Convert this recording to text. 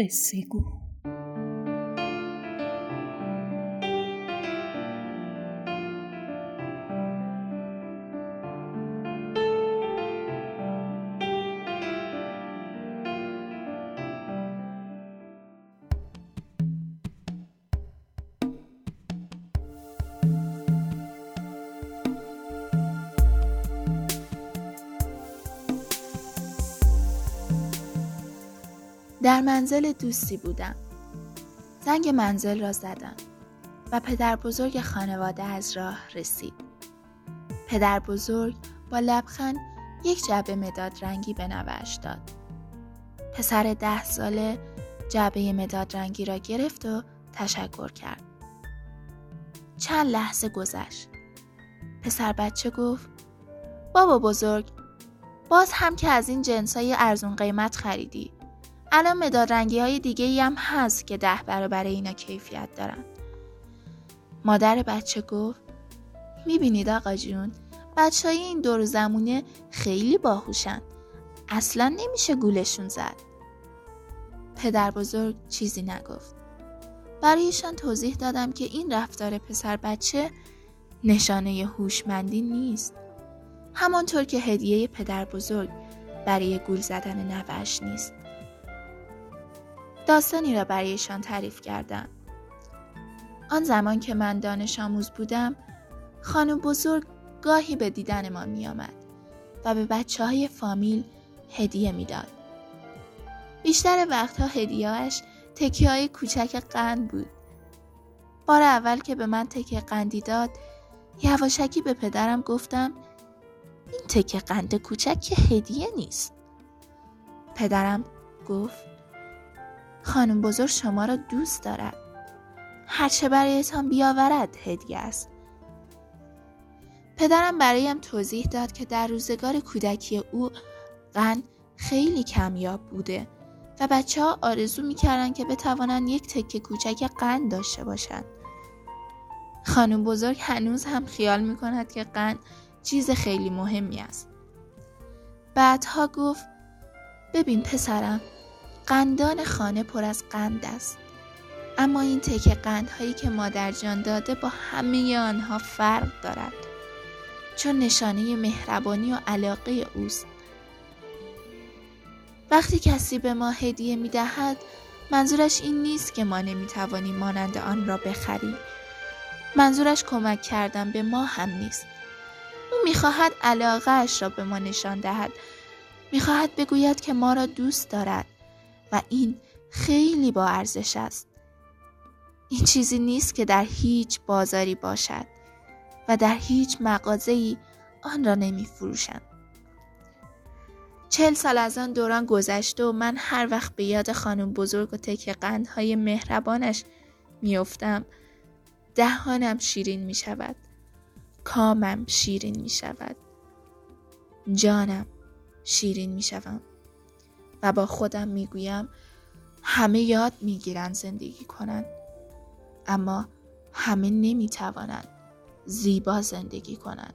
É cego. در منزل دوستی بودم. زنگ منزل را زدم و پدر بزرگ خانواده از راه رسید. پدر بزرگ با لبخند یک جعبه مداد رنگی به نوش داد. پسر ده ساله جعبه مداد رنگی را گرفت و تشکر کرد. چند لحظه گذشت. پسر بچه گفت بابا بزرگ باز هم که از این جنسای ارزون قیمت خریدی الان مداد رنگی های دیگه هم هست که ده برابر اینا کیفیت دارن. مادر بچه گفت می‌بینید آقا جون بچه های این دور زمونه خیلی باهوشن. اصلا نمیشه گولشون زد. پدر بزرگ چیزی نگفت. برایشان توضیح دادم که این رفتار پسر بچه نشانه هوشمندی نیست. همانطور که هدیه پدر بزرگ برای گول زدن نوش نیست. داستانی را برایشان تعریف کردم. آن زمان که من دانش آموز بودم خانم بزرگ گاهی به دیدن ما می آمد و به بچه های فامیل هدیه می‌داد. بیشتر وقتها هدیهاش تکیه های کوچک قند بود. بار اول که به من تکه قندی داد یواشکی به پدرم گفتم این تکه قند کوچک که هدیه نیست. پدرم گفت خانم بزرگ شما را دوست دارد هرچه برایتان بیاورد هدیه است پدرم برایم توضیح داد که در روزگار کودکی او قن خیلی کمیاب بوده و بچه ها آرزو می‌کردن که بتوانند یک تکه کوچک قند داشته باشند. خانم بزرگ هنوز هم خیال می کند که قند چیز خیلی مهمی است. بعدها گفت ببین پسرم قندان خانه پر از قند است. اما این تکه قندهایی که مادر جان داده با همه آنها فرق دارد. چون نشانه مهربانی و علاقه اوست. وقتی کسی به ما هدیه می دهد منظورش این نیست که ما نمی توانیم مانند آن را بخریم. منظورش کمک کردن به ما هم نیست. او می‌خواهد علاقه اش را به ما نشان دهد. می‌خواهد بگوید که ما را دوست دارد. و این خیلی با ارزش است. این چیزی نیست که در هیچ بازاری باشد و در هیچ مغازه‌ای آن را نمی فروشند. چل سال از آن دوران گذشته و من هر وقت به یاد خانم بزرگ و تک قندهای مهربانش میافتم دهانم شیرین می شود. کامم شیرین می شود. جانم شیرین می شوم. و با خودم می‌گویم همه یاد می‌گیرند زندگی کنند اما همه نمی‌توانند زیبا زندگی کنند